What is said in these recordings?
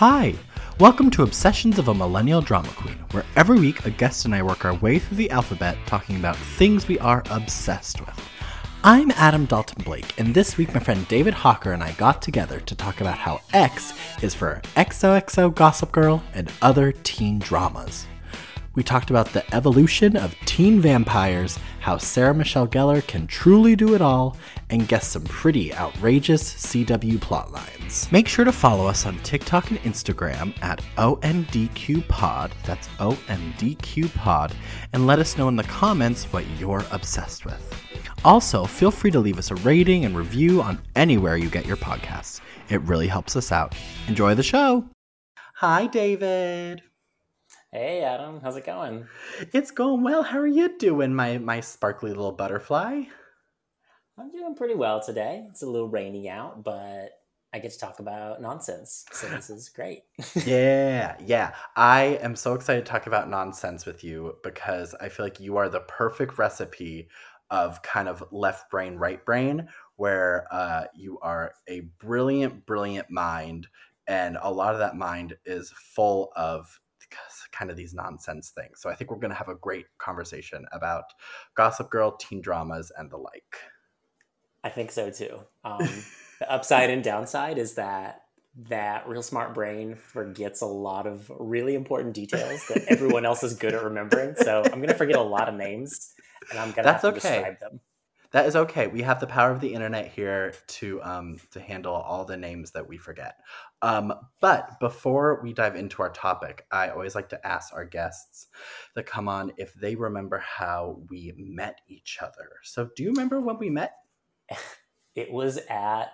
Hi! Welcome to Obsessions of a Millennial Drama Queen, where every week a guest and I work our way through the alphabet talking about things we are obsessed with. I'm Adam Dalton Blake, and this week my friend David Hocker and I got together to talk about how X is for XOXO Gossip Girl and other teen dramas. We talked about the evolution of teen vampires, how Sarah Michelle Gellar can truly do it all, and guessed some pretty outrageous CW plotlines. Make sure to follow us on TikTok and Instagram at OMDQPod, that's OMDQPod, and let us know in the comments what you're obsessed with. Also, feel free to leave us a rating and review on anywhere you get your podcasts. It really helps us out. Enjoy the show! Hi, David. Hey Adam, how's it going? It's going well. How are you doing, my my sparkly little butterfly? I'm doing pretty well today. It's a little rainy out, but I get to talk about nonsense, so this is great. yeah, yeah. I am so excited to talk about nonsense with you because I feel like you are the perfect recipe of kind of left brain, right brain, where uh, you are a brilliant, brilliant mind, and a lot of that mind is full of kind of these nonsense things. So I think we're going to have a great conversation about Gossip Girl, teen dramas, and the like. I think so too. Um, the upside and downside is that that real smart brain forgets a lot of really important details that everyone else is good at remembering. So I'm going to forget a lot of names, and I'm going to have to okay. describe them that is okay. We have the power of the internet here to um, to handle all the names that we forget. Um, but before we dive into our topic, I always like to ask our guests that come on if they remember how we met each other. So, do you remember when we met? It was at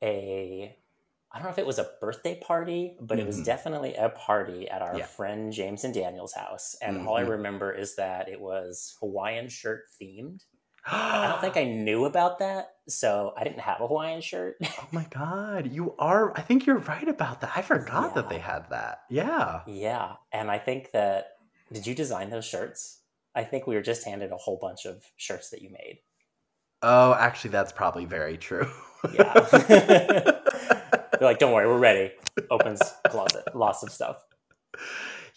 a I don't know if it was a birthday party, but mm-hmm. it was mm-hmm. definitely a party at our yeah. friend James and Daniel's house. And mm-hmm. all I mm-hmm. remember is that it was Hawaiian shirt themed. I don't think I knew about that, so I didn't have a Hawaiian shirt. oh my god, you are! I think you're right about that. I forgot yeah. that they had that. Yeah, yeah, and I think that did you design those shirts? I think we were just handed a whole bunch of shirts that you made. Oh, actually, that's probably very true. yeah, they're like, "Don't worry, we're ready." Opens closet, lots of stuff.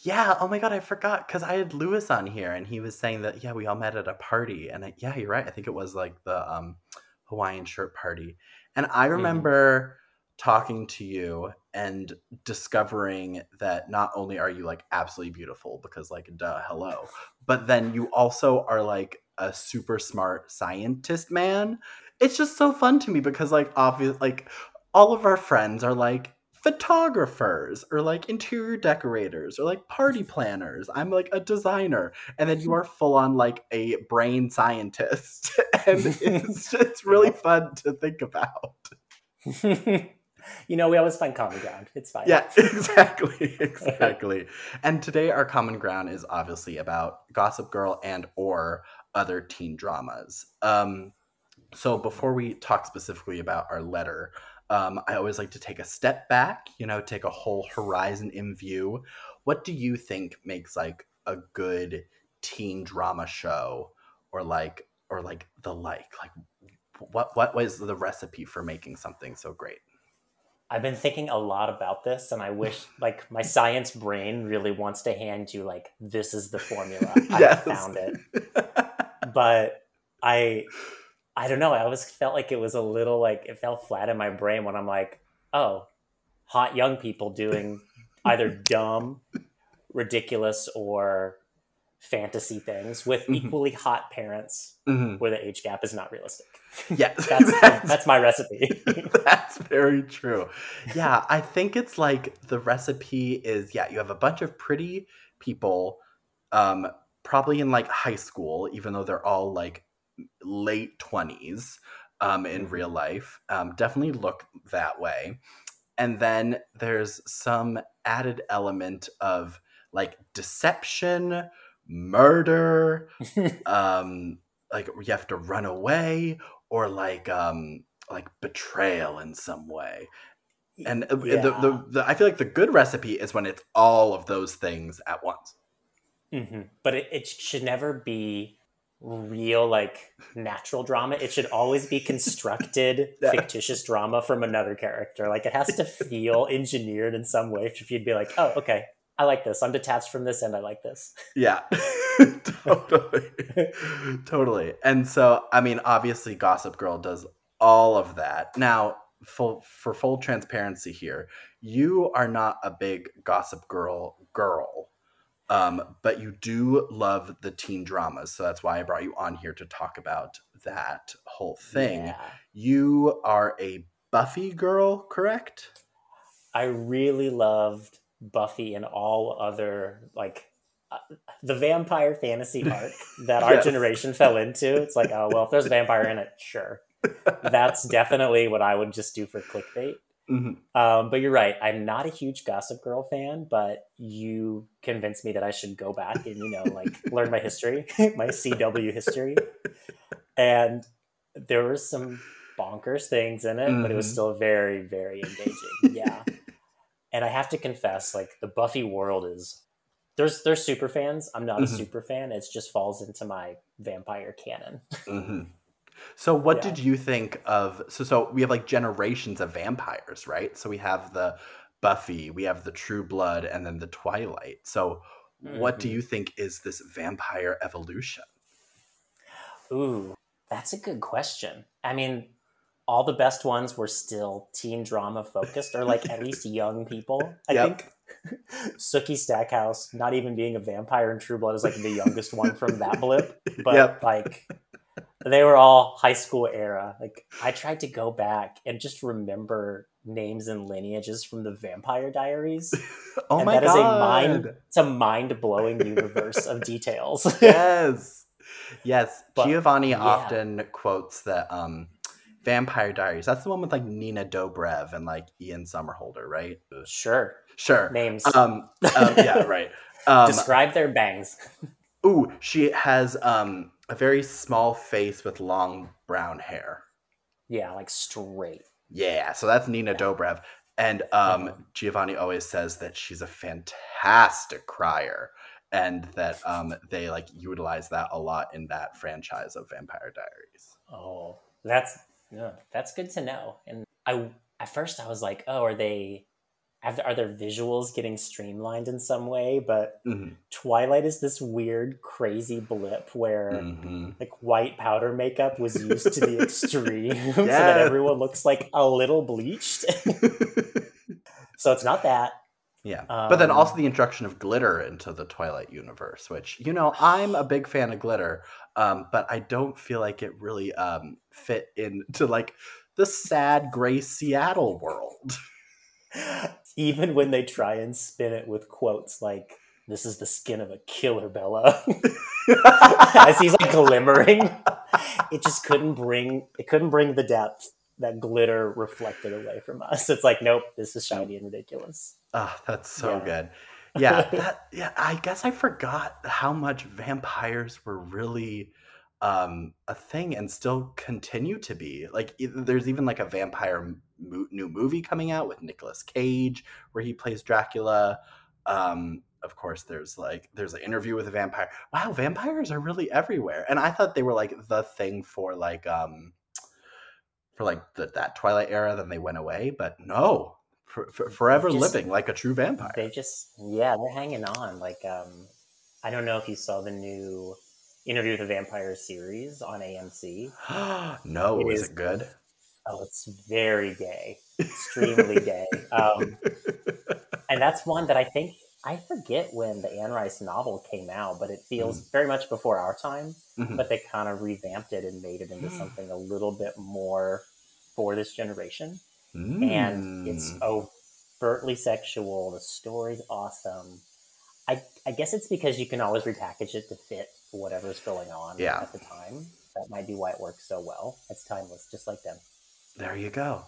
Yeah. Oh my god, I forgot because I had Lewis on here and he was saying that yeah, we all met at a party and I, yeah, you're right. I think it was like the um, Hawaiian shirt party, and I mm-hmm. remember mm. talking to you and discovering that not only are you like absolutely beautiful because like duh, hello, but then you also are like a super smart scientist man. It's just so fun to me because like obvious like all of our friends are like photographers or like interior decorators or like party planners. I'm like a designer. And then you are full on like a brain scientist. and it's it's really fun to think about. you know, we always find common ground. It's fine. Yeah, exactly. Exactly. and today our common ground is obviously about Gossip Girl and or other teen dramas. Um so before we talk specifically about our letter, um, I always like to take a step back, you know, take a whole horizon in view. What do you think makes like a good teen drama show or like or like the like? Like what what was the recipe for making something so great? I've been thinking a lot about this and I wish like my science brain really wants to hand you like this is the formula. yes. I found it. but I I don't know. I always felt like it was a little like it fell flat in my brain when I'm like, oh, hot young people doing either dumb, ridiculous, or fantasy things with mm-hmm. equally hot parents mm-hmm. where the age gap is not realistic. Yeah, that's, that's, that's my recipe. that's very true. Yeah, I think it's like the recipe is yeah, you have a bunch of pretty people um probably in like high school even though they're all like late 20s um, in mm-hmm. real life um, definitely look that way. And then there's some added element of like deception, murder, um, like you have to run away, or like um, like betrayal in some way. And uh, yeah. the, the, the, I feel like the good recipe is when it's all of those things at once. Mm-hmm. But it, it should never be real like natural drama. It should always be constructed yeah. fictitious drama from another character. Like it has to feel engineered in some way. If you'd be like, oh, okay, I like this. I'm detached from this, and I like this. Yeah, totally, totally. And so, I mean, obviously, Gossip Girl does all of that. Now, full for full transparency here, you are not a big Gossip Girl girl um, but you do love the teen dramas, so that's why I brought you on here to talk about that whole thing. Yeah. You are a Buffy girl, correct? I really loved Buffy and all other like uh, the vampire fantasy arc that our yes. generation fell into. It's like, oh well, if there's a vampire in it, sure. That's definitely what I would just do for clickbait. Mm-hmm. Um, but you're right. I'm not a huge Gossip Girl fan, but you convinced me that I should go back and you know like learn my history, my CW history, and there were some bonkers things in it, mm-hmm. but it was mm-hmm. still very very engaging. Yeah, and I have to confess, like the Buffy world is there's there's super fans. I'm not mm-hmm. a super fan. It just falls into my vampire canon. So what yeah. did you think of so so we have like generations of vampires, right? So we have the Buffy, we have the True Blood and then the Twilight. So mm-hmm. what do mm-hmm. you think is this vampire evolution? Ooh, that's a good question. I mean, all the best ones were still teen drama focused or like at least young people. I yep. think Sookie Stackhouse, not even being a vampire in True Blood, is like the youngest one from that blip. But yep. like they were all high school era. Like I tried to go back and just remember names and lineages from the Vampire Diaries. oh and my that god, that is a mind it's a mind blowing universe of details. yes, yes. But, Giovanni yeah. often quotes that um, Vampire Diaries. That's the one with like Nina Dobrev and like Ian Somerhalder, right? Sure, sure. Names. Um, um yeah, right. Um, Describe their bangs. Ooh, she has um a very small face with long brown hair. Yeah, like straight. Yeah, so that's Nina yeah. Dobrev. And um, mm-hmm. Giovanni always says that she's a fantastic crier and that um, they like utilize that a lot in that franchise of Vampire Diaries. Oh, that's yeah, that's good to know. And I at first I was like, oh, are they are their visuals getting streamlined in some way but mm-hmm. twilight is this weird crazy blip where mm-hmm. like white powder makeup was used to the extreme yeah. so that everyone looks like a little bleached so it's not that yeah um, but then also um, the introduction of glitter into the twilight universe which you know i'm a big fan of glitter um, but i don't feel like it really um, fit into like the sad gray seattle world even when they try and spin it with quotes like this is the skin of a killer bella as he's like glimmering it just couldn't bring it couldn't bring the depth that glitter reflected away from us it's like nope this is shiny and ridiculous oh that's so yeah. good yeah that yeah i guess i forgot how much vampires were really um, a thing and still continue to be. Like there's even like a vampire mo- new movie coming out with Nicolas Cage where he plays Dracula. Um, of course, there's like there's an interview with a vampire. Wow, vampires are really everywhere, and I thought they were like the thing for like um for like the, that Twilight era. Then they went away, but no, for, for, forever just, living like a true vampire. They just yeah, they're hanging on. Like um, I don't know if you saw the new Interview with a Vampire series on AMC. no, it is, is it good? Oh, it's very gay, extremely gay. Um, and that's one that I think I forget when the Anne Rice novel came out, but it feels mm. very much before our time. Mm-hmm. But they kind of revamped it and made it into mm. something a little bit more for this generation. Mm. And it's mm. overtly sexual. The story's awesome. I, I guess it's because you can always repackage it to fit whatever's going on yeah. at the time. That might be why it works so well. It's timeless, just like them. There you go.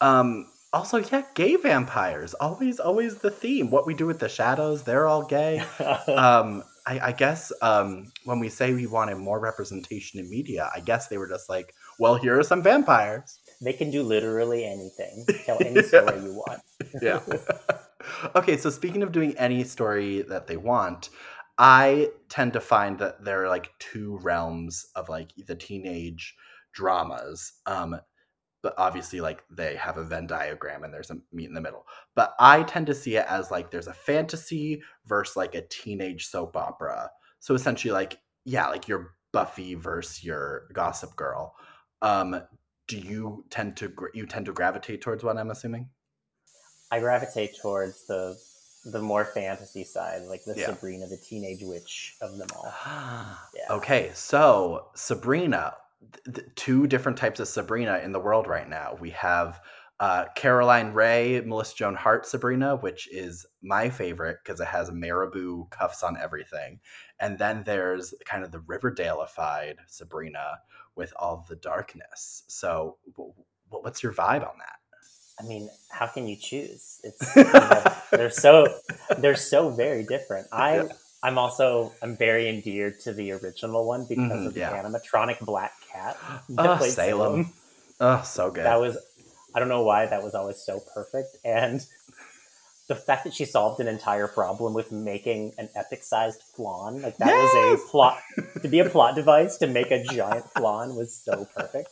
Um, also, yeah, gay vampires. Always, always the theme. What we do with the shadows, they're all gay. um, I, I guess um, when we say we wanted more representation in media, I guess they were just like, well, here are some vampires. They can do literally anything. Tell any story you want. yeah. okay, so speaking of doing any story that they want, I tend to find that there are like two realms of like the teenage dramas. Um, but obviously like they have a Venn diagram and there's a meet in the middle. But I tend to see it as like there's a fantasy versus like a teenage soap opera. So essentially like yeah, like your Buffy versus your Gossip Girl. Um, do you tend to you tend to gravitate towards one? I'm assuming. I gravitate towards the the more fantasy side, like the yeah. Sabrina, the teenage witch of them all. yeah. Okay, so Sabrina, th- two different types of Sabrina in the world right now. We have uh, Caroline Rhea, Melissa Joan Hart Sabrina, which is my favorite because it has marabou cuffs on everything. And then there's kind of the Riverdale-ified Sabrina with all the darkness. So, w- what's your vibe on that? I mean, how can you choose? It's you know, they're so they're so very different. I I'm also I'm very endeared to the original one because mm, of the yeah. animatronic black cat that oh, played Salem. Salem. Oh, so good. That was I don't know why that was always so perfect and the fact that she solved an entire problem with making an epic sized flan like that yes! was a plot to be a plot device to make a giant flan was so perfect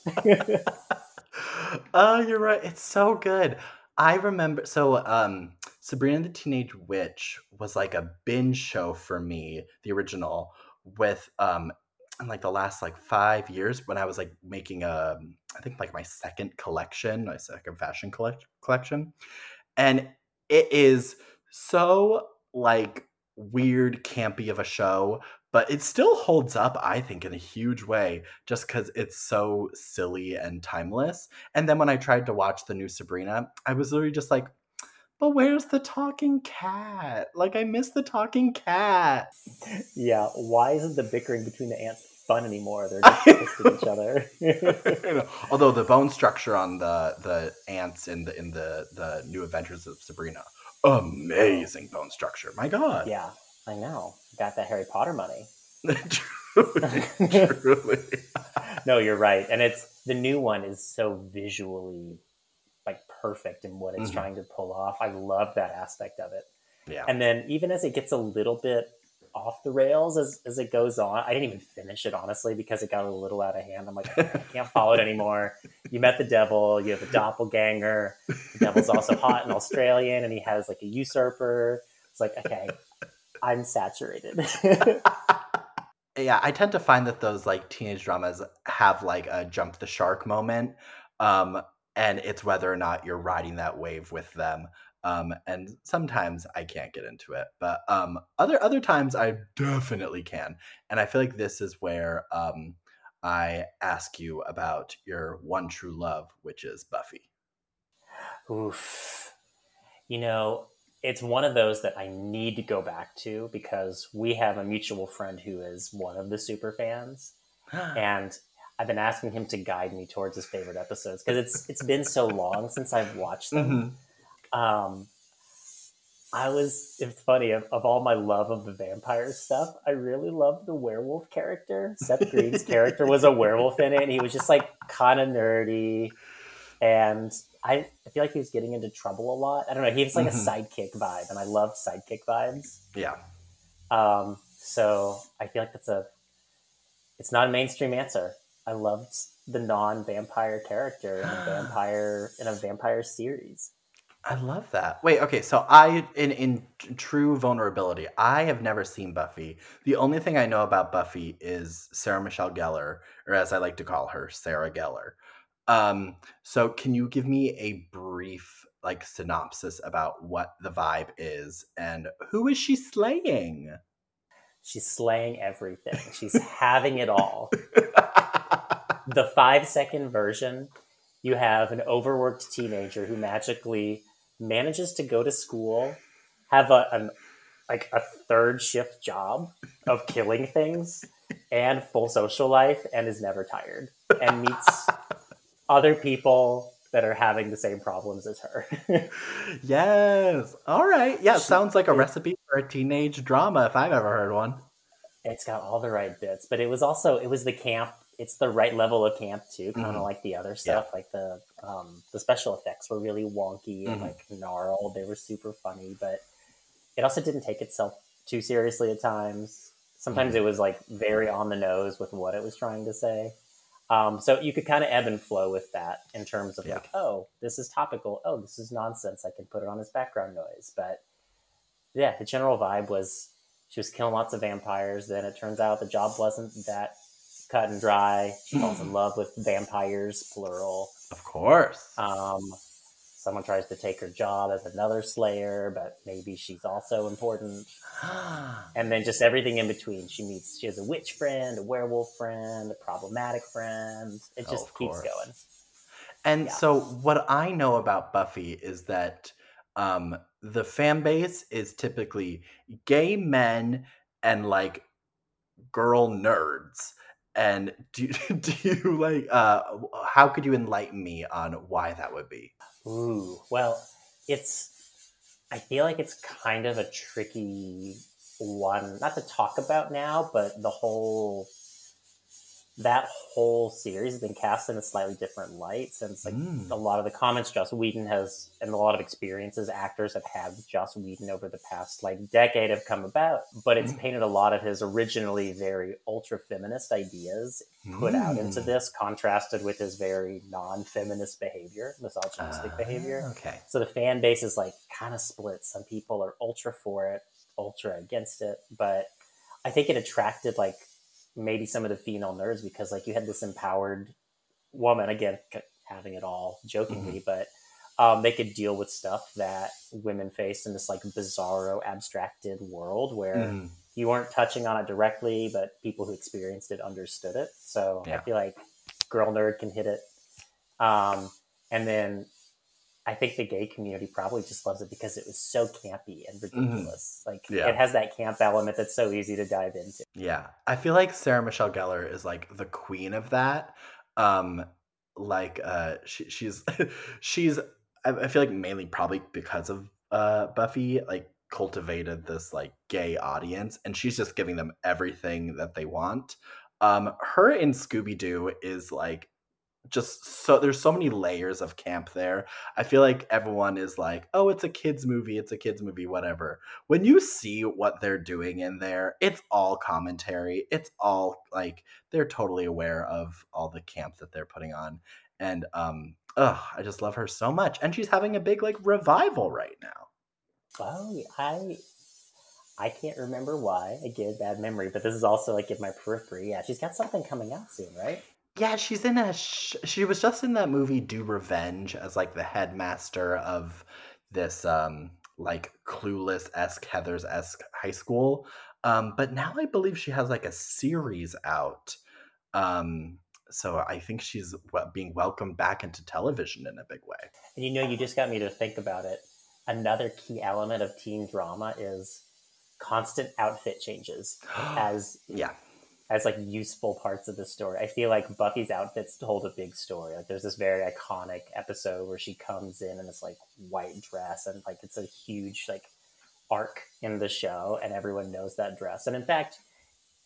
oh you're right it's so good i remember so um sabrina the teenage witch was like a binge show for me the original with um in like the last like five years when i was like making a i think like my second collection my second fashion collect- collection. And it is so like weird campy of a show but it still holds up i think in a huge way just because it's so silly and timeless. And then when i tried to watch the new sabrina i was literally just like but where's the talking cat? Like i miss the talking cat yeah why isn't the bickering between the aunts fun anymore. They're just pissed each other. Although the bone structure on the the aunts in the in the the new adventures of sabrina amazing bone structure. My god. Yeah i know. Got that harry potter money. Truly, truly. no you're right. And it's the new one is so visually like perfect in what it's mm-hmm. trying to pull off. I love that aspect of it. Yeah. And then even as it gets a little bit off the rails as, as it goes on. I didn't even finish it honestly because it got a little out of hand. I'm like, I can't follow it anymore. You met the devil. You have a doppelganger. The devil's also hot and Australian, and he has like a usurper. It's like, okay, I'm saturated. yeah, I tend to find that those like teenage dramas have like a jump the shark moment. Um, and it's whether or not you're riding that wave with them. Um, and sometimes I can't get into it, but um, other other times I definitely can. And I feel like this is where um, I ask you about your one true love, which is Buffy. Oof. You know, it's one of those that I need to go back to because we have a mutual friend who is one of the super fans, and I've been asking him to guide me towards his favorite episodes because it's it's been so long since I've watched them. Mm-hmm um, I was, it's funny, of, of, all my love of the vampire stuff, I really loved the werewolf character. Seth Green's character was a werewolf in it, and he was just like kind of nerdy. And I, I feel like he was getting into trouble a lot. I don't know. He was like mm-hmm. a sidekick vibe, and I loved sidekick vibes. Yeah. Um, so I feel like that's a, it's not a mainstream answer. I loved the non-vampire character in a vampire in a vampire series. I love that. Wait, okay, so I in in true vulnerability, I have never seen Buffy. The only thing I know about Buffy is Sarah Michelle Gellar, or as I like to call her, Sarah Gellar. Um, so can you give me a brief like synopsis about what the vibe is and who is she slaying? She's slaying everything. She's having it all. the five second version, you have an overworked teenager who magically manages to go to school, have a an, like a third shift job of killing things and full social life and is never tired and meets other people that are having the same problems as her. yes. All right. Yeah, sounds like a recipe for a teenage drama if I've ever heard one. It's got all the right bits, but it was also it was the camp it's the right level of camp too, kind of mm-hmm. like the other stuff. Yeah. Like the um, the special effects were really wonky and mm-hmm. like gnarled. They were super funny, but it also didn't take itself too seriously at times. Sometimes mm-hmm. it was like very on the nose with what it was trying to say. Um, so you could kind of ebb and flow with that in terms of yeah. like, oh, this is topical. Oh, this is nonsense. I can put it on as background noise. But yeah, the general vibe was she was killing lots of vampires. Then it turns out the job wasn't that cut and dry. She falls in love with vampires, plural. Of course. Um, someone tries to take her job as another slayer, but maybe she's also important. and then just everything in between. She meets, she has a witch friend, a werewolf friend, a problematic friend. It oh, just oh, keeps going. And yeah. so, what I know about Buffy is that um, the fan base is typically gay men and like girl nerds and do, do you like uh how could you enlighten me on why that would be? Ooh well it's i feel like it's kind of a tricky one not to talk about now but the whole that whole series has been cast in a slightly different light since like mm. a lot of the comments Joss Whedon has and a lot of experiences actors have had with Joss Whedon over the past like decade have come about, but it's mm. painted a lot of his originally very ultra feminist ideas put mm. out into mm. this, contrasted with his very non-feminist behavior, misogynistic uh, behavior. Okay. So the fan base is like kind of split. Some people are ultra for it, ultra against it, but I think it attracted like maybe some of the female nerds because like you had this empowered woman again having it all jokingly mm-hmm. but um, they could deal with stuff that women face in this like bizarro abstracted world where mm-hmm. you weren't touching on it directly but people who experienced it understood it so yeah. i feel like girl nerd can hit it um, and then I think the gay community probably just loves it because it was so campy and mm-hmm. ridiculous. Mm-hmm. Like yeah. it has that camp element that's so easy to dive into. Yeah. I feel like Sarah Michelle Gellar is like the queen of that. Um like uh she, she's she's I feel like mainly probably because of uh Buffy like cultivated this like gay audience and she's just giving them everything that they want. Um her in Scooby Doo is like just so there's so many layers of camp there. I feel like everyone is like, "Oh, it's a kids movie, it's a kids movie, whatever." When you see what they're doing in there, it's all commentary. It's all like they're totally aware of all the camp that they're putting on. And um ugh, I just love her so much. And she's having a big like revival right now. Oh, I I can't remember why. I Again, bad memory, but this is also like in my periphery. Yeah, she's got something coming out soon, right? Yeah, she's in a. Sh- she was just in that movie Do Revenge as like the headmaster of this um like clueless esque Heather's esque high school. Um, but now I believe she has like a series out. Um, so I think she's being welcomed back into television in a big way. And you know, you just got me to think about it. Another key element of teen drama is constant outfit changes as yeah as like useful parts of the story. I feel like Buffy's outfits told a big story. Like there's this very iconic episode where she comes in in this like white dress and like it's a huge like arc in the show and everyone knows that dress. And in fact,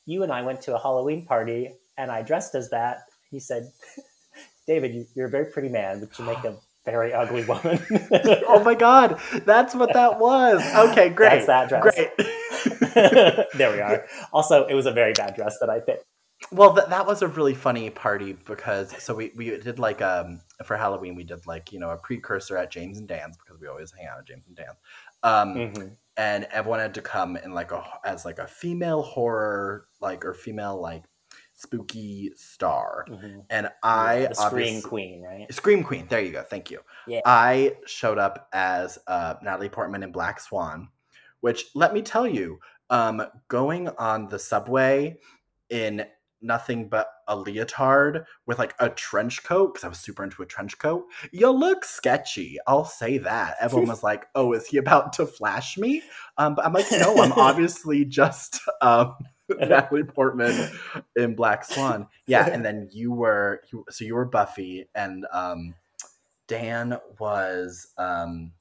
you and I went to a Halloween party and I dressed as that. He said, David, you're a very pretty man, but you make a very ugly woman. oh my god, that's what that was. Okay, great. That's that dress. Great. there we are. Also, it was a very bad dress that I picked. Well, th- that was a really funny party because so we, we did like um for Halloween we did like you know a precursor at James and Dan's because we always hang out at James and Dan's, um, mm-hmm. and everyone had to come in like a as like a female horror like or female like spooky star, mm-hmm. and I yeah, Scream Queen, right? Scream Queen. There you go. Thank you. Yeah. I showed up as uh, Natalie Portman in Black Swan, which let me tell you, um, going on the subway in nothing but a leotard with like a trench coat because I was super into a trench coat. You look sketchy. I'll say that. Everyone was like, "Oh, is he about to flash me?" Um, but I'm like, "No, I'm obviously just um, Natalie Portman in Black Swan." Yeah, and then you were so you were Buffy, and um, Dan was um,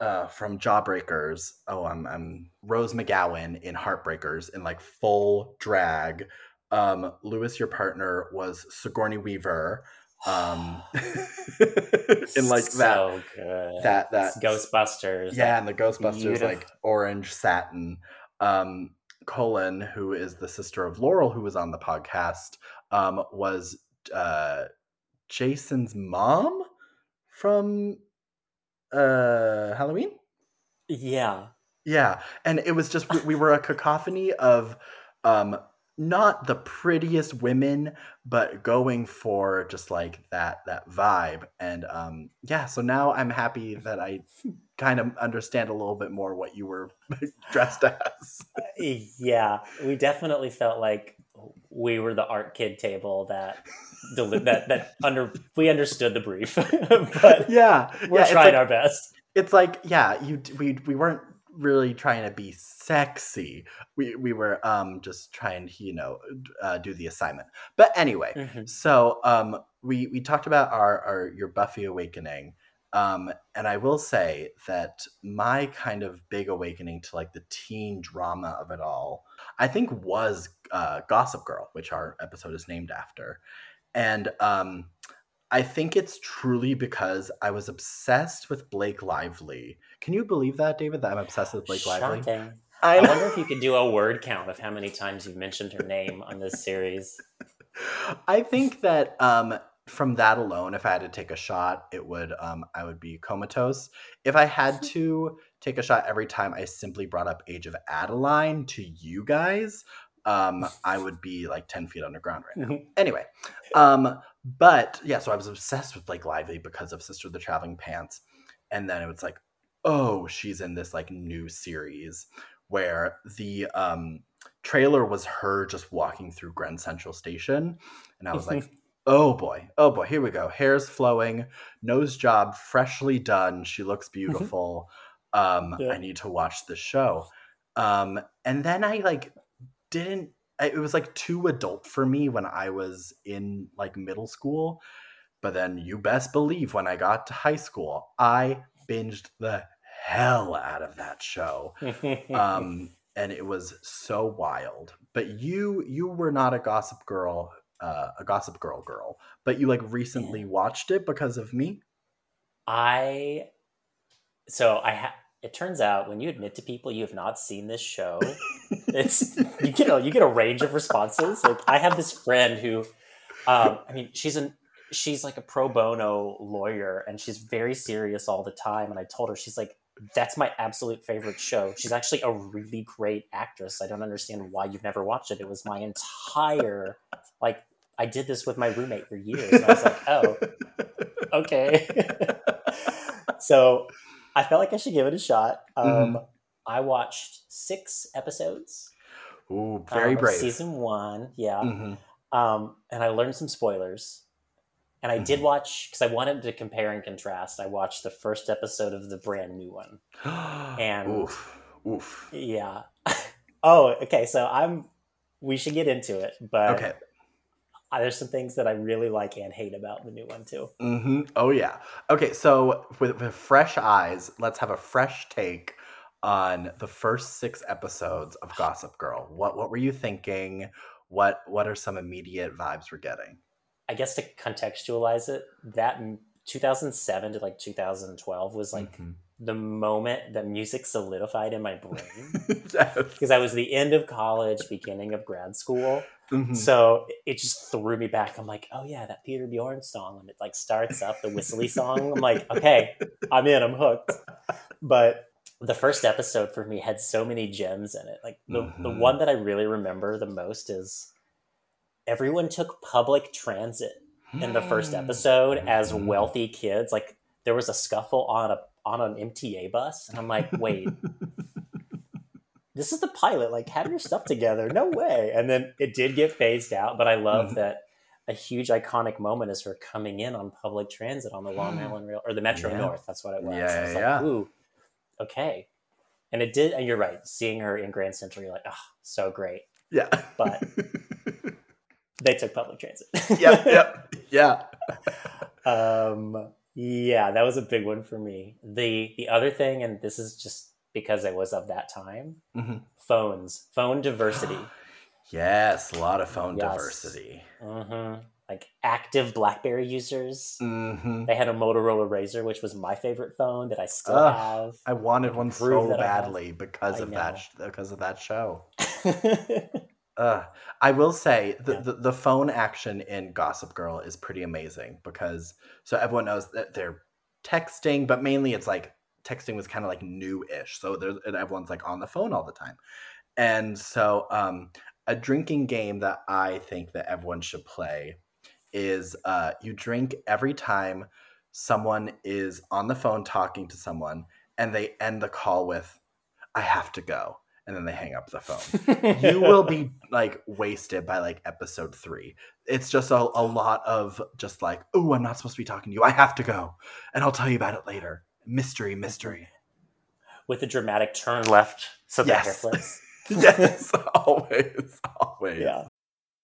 uh, from Jawbreakers. Oh, I'm I'm Rose McGowan in Heartbreakers in like full drag. Um, Lewis, your partner, was Sigourney Weaver. Um, in like so that, good. that that Ghostbusters. Yeah, and the Ghostbusters Beautiful. like orange satin. um, Colin, who is the sister of Laurel, who was on the podcast, um, was uh, Jason's mom from uh, Halloween. Yeah. Yeah, and it was just we, we were a cacophony of um, not the prettiest women, but going for just like that that vibe. And um, yeah, so now I'm happy that I kind of understand a little bit more what you were dressed as. yeah, we definitely felt like we were the art kid table that that that under we understood the brief, but yeah, we're yeah, trying like, our best. It's like yeah, you we we weren't really trying to be sexy. We we were um just trying to you know uh, do the assignment. But anyway, mm-hmm. so um we we talked about our our your Buffy awakening. Um, and I will say that my kind of big awakening to like the teen drama of it all, I think was uh, Gossip Girl, which our episode is named after. And um, I think it's truly because I was obsessed with Blake Lively. Can you believe that, David? That I'm obsessed with Blake Shocking. Lively. I, I wonder if you could do a word count of how many times you've mentioned her name on this series. I think that um, from that alone, if I had to take a shot, it would um, I would be comatose. If I had to take a shot every time I simply brought up Age of Adaline to you guys, um, I would be like 10 feet underground right now. Mm-hmm. Anyway, um, but yeah, so I was obsessed with Blake Lively because of Sister of the Traveling Pants. And then it was like, oh, she's in this like new series where the um, trailer was her just walking through Grand Central Station. And I was like, oh boy, oh boy, here we go. Hair's flowing, nose job freshly done. She looks beautiful. um, yeah. I need to watch the show. Um, and then I like didn't it was like too adult for me when I was in like middle school. But then you best believe when I got to high school, I binged the hell out of that show. um, and it was so wild. But you you were not a gossip girl, uh, a gossip girl girl, but you like recently yeah. watched it because of me. I so I ha- it turns out when you admit to people you have not seen this show, it's you get a you get a range of responses. Like I have this friend who, um, I mean, she's an she's like a pro bono lawyer and she's very serious all the time. And I told her she's like, that's my absolute favorite show. She's actually a really great actress. I don't understand why you've never watched it. It was my entire like I did this with my roommate for years. And I was like, oh, okay. so I felt like I should give it a shot. Um, mm-hmm. I watched six episodes. Ooh, very um, brave. Season one, yeah. Mm-hmm. Um, and I learned some spoilers. And I mm-hmm. did watch because I wanted to compare and contrast. I watched the first episode of the brand new one, and oof, oof. Yeah. oh, okay. So I'm. We should get into it, but okay there's some things that I really like and hate about the new one too. Mm-hmm. Oh yeah. Okay, so with, with fresh eyes, let's have a fresh take on the first six episodes of Gossip Girl. What what were you thinking? What what are some immediate vibes we're getting? I guess to contextualize it, that 2007 to like 2012 was like mm-hmm the moment that music solidified in my brain because yes. I was the end of college, beginning of grad school. Mm-hmm. So it just threw me back. I'm like, oh yeah, that Peter Bjorn song. And it like starts up the whistly song. I'm like, okay, I'm in, I'm hooked. But the first episode for me had so many gems in it. Like the, mm-hmm. the one that I really remember the most is everyone took public transit in the first episode as mm-hmm. wealthy kids. Like there was a scuffle on a on an MTA bus, and I'm like, wait, this is the pilot. Like, have your stuff together. No way. And then it did get phased out, but I love mm-hmm. that a huge iconic moment is her coming in on public transit on the Long Island Rail or the Metro yeah. North. That's what it was. Yeah, was yeah. Like, Ooh, okay. And it did. And you're right. Seeing her in Grand Central, you're like, oh, so great. Yeah. But they took public transit. yep. Yep. Yeah. um, yeah, that was a big one for me. The the other thing, and this is just because it was of that time, mm-hmm. phones, phone diversity. yes, a lot of phone yes. diversity. Mm-hmm. like active BlackBerry users. Mm-hmm. They had a Motorola Razr, which was my favorite phone that I still have. I wanted one so badly because I of know. that because of that show. uh, I will say the, yeah. the, the phone action in Gossip Girl is pretty amazing because so everyone knows that they're texting, but mainly it's like texting was kind of like new-ish. So there's everyone's like on the phone all the time. And so um a drinking game that I think that everyone should play is uh, you drink every time someone is on the phone talking to someone and they end the call with i have to go and then they hang up the phone. You will be like wasted by like episode three. It's just a, a lot of just like oh i'm not supposed to be talking to you. I have to go and i'll tell you about it later. Mystery mystery. With a dramatic turn left so the yes. hair flips yes always always. Yeah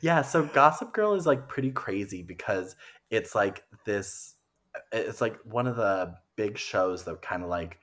yeah, so Gossip Girl is like pretty crazy because it's like this it's like one of the big shows that kind of like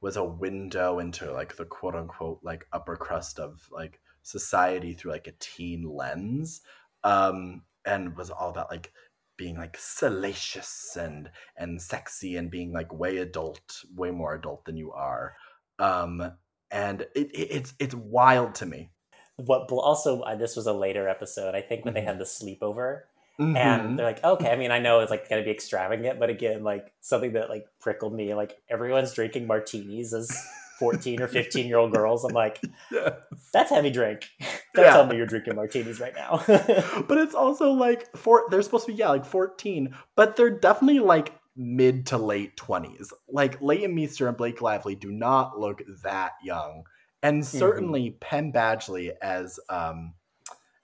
was a window into like the quote unquote like upper crust of like society through like a teen lens um and was all about like being like salacious and and sexy and being like way adult way more adult than you are um and it, it it's it's wild to me what also uh, this was a later episode i think when mm-hmm. they had the sleepover mm-hmm. and they're like okay i mean i know it's like gonna be extravagant but again like something that like prickled me like everyone's drinking martinis as 14 or 15 year old girls i'm like yes. that's heavy drink don't yeah. tell me you're drinking martinis right now but it's also like for they're supposed to be yeah like 14 but they're definitely like mid to late 20s like leighton meester and blake lively do not look that young and mm-hmm. certainly mm-hmm. Penn Badgley as um,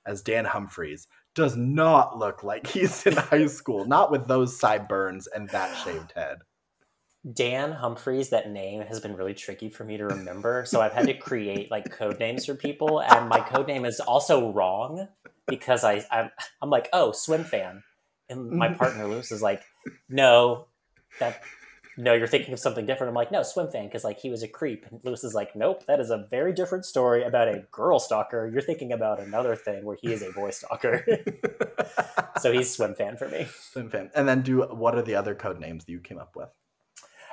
as Dan Humphreys does not look like he's in high school, not with those sideburns and that shaved head. Dan Humphreys, that name has been really tricky for me to remember. So I've had to create like code names for people, and my code name is also wrong because I I'm, I'm like, oh, swim fan, and my partner Luce is like, no, that no, you're thinking of something different. I'm like, no, swim fan, because like he was a creep. And Lewis is like, nope, that is a very different story about a girl stalker. You're thinking about another thing where he is a boy stalker. so he's swim fan for me. Swim fan. And then do what are the other code names that you came up with?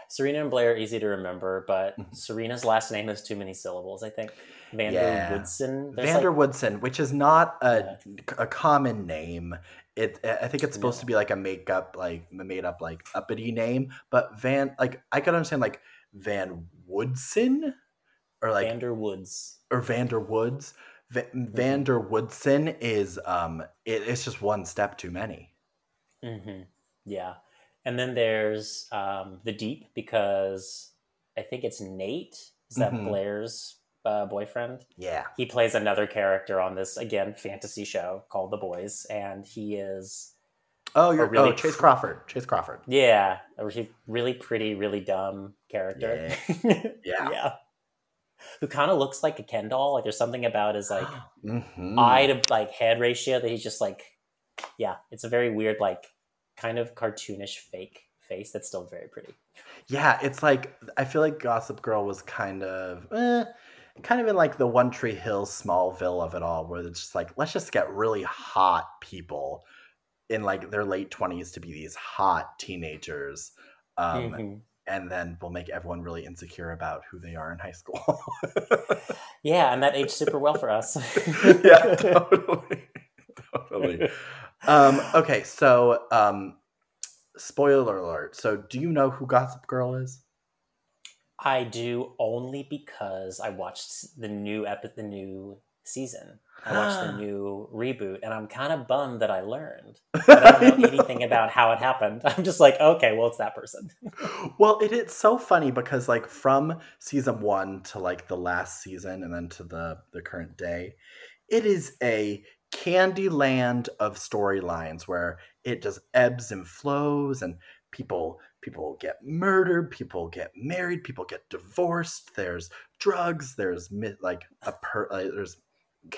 Serena and Blair, easy to remember, but mm-hmm. Serena's last name has too many syllables, I think. Vander yeah. Woodson. Vander like, Woodson, which is not a, yeah. a common name it i think it's supposed to be like a makeup like made up like uppity name but van like i could understand like van woodson or like vander woods or vander woods v- mm-hmm. vander woodson is um it, it's just one step too many mm-hmm. yeah and then there's um the deep because i think it's nate is that mm-hmm. blair's uh, boyfriend. Yeah. He plays another character on this again fantasy show called The Boys, and he is. Oh, you're really oh, Chace Crawford. Chace Crawford. Yeah, a really pretty, really dumb character. Yeah. Yeah. yeah. Who kind of looks like a Ken doll. Like there's something about his like mm-hmm. eye to like head ratio that he's just like, yeah, it's a very weird like kind of cartoonish fake face that's still very pretty. Yeah, it's like I feel like Gossip Girl was kind of. Eh, kind of in like the One Tree Hill Smallville of it all, where it's just like, let's just get really hot people in like their late 20s to be these hot teenagers. Um, mm-hmm. And then we'll make everyone really insecure about who they are in high school. yeah, and that aged super well for us. yeah, totally. totally. Um, okay, so um, spoiler alert. So, do you know who Gossip Girl is? I do only because I watched the new epi- the new season. I watched the new reboot, and I'm kind of bummed that I learned. But I don't know, I know, anything about how it happened. I'm just like, okay, well, it's that person. well, it, it's so funny because like from season one to like the last season, and then to the the current day, it is a candy land of storylines where it just ebbs and flows and people people get murdered people get married people get divorced there's drugs there's like a per like, there's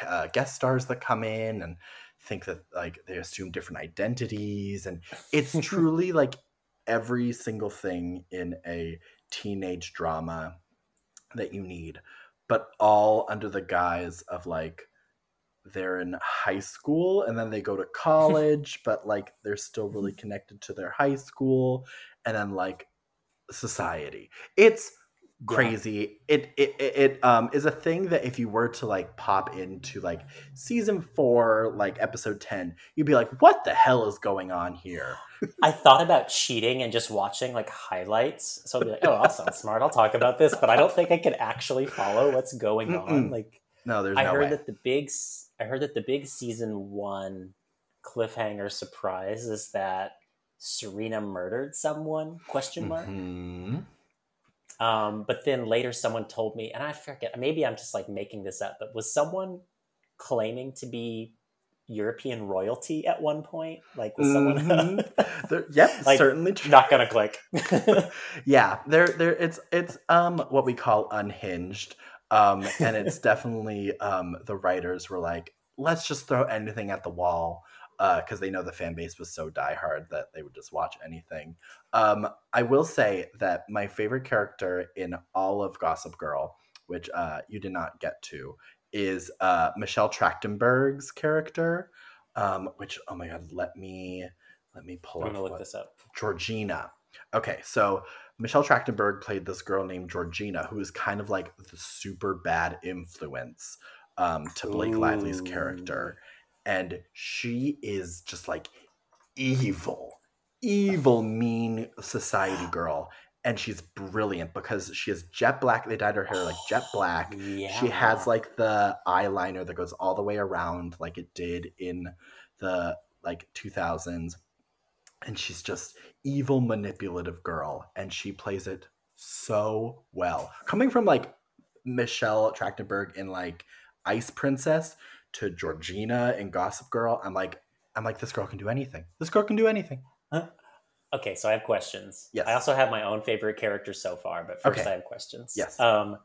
uh, guest stars that come in and think that like they assume different identities and it's truly like every single thing in a teenage drama that you need but all under the guise of like they're in high school and then they go to college but like they're still really connected to their high school and then like society it's crazy yeah. it, it it um is a thing that if you were to like pop into like season four like episode 10 you'd be like what the hell is going on here i thought about cheating and just watching like highlights so i'd be like oh i'll sound smart i'll talk about this but i don't think i could actually follow what's going Mm-mm. on like no there's no i no heard way. that the big i heard that the big season one cliffhanger surprise is that serena murdered someone question mark mm-hmm. Um, but then later someone told me, and I forget, maybe I'm just like making this up, but was someone claiming to be European royalty at one point? Like was someone mm-hmm. Yep, like, certainly true. Not gonna click. yeah, there there it's it's um what we call unhinged. Um and it's definitely um the writers were like, let's just throw anything at the wall because uh, they know the fan base was so diehard that they would just watch anything. Um, I will say that my favorite character in all of Gossip Girl, which uh, you did not get to, is uh, Michelle Trachtenberg's character. Um, which oh my god, let me let me pull. I'm gonna look what, this up. Georgina. Okay, so Michelle Trachtenberg played this girl named Georgina, who is kind of like the super bad influence um, to Blake Ooh. Lively's character and she is just like evil, evil, mean society girl. And she's brilliant because she has jet black. They dyed her hair like jet black. Yeah. She has like the eyeliner that goes all the way around, like it did in the like 2000s. And she's just evil, manipulative girl, and she plays it so well. Coming from like Michelle Trachtenberg in like Ice Princess, to Georgina in Gossip Girl, I'm like, I'm like, this girl can do anything. This girl can do anything. Huh? Okay, so I have questions. Yes. I also have my own favorite character so far, but first okay. I have questions. Yes. Um,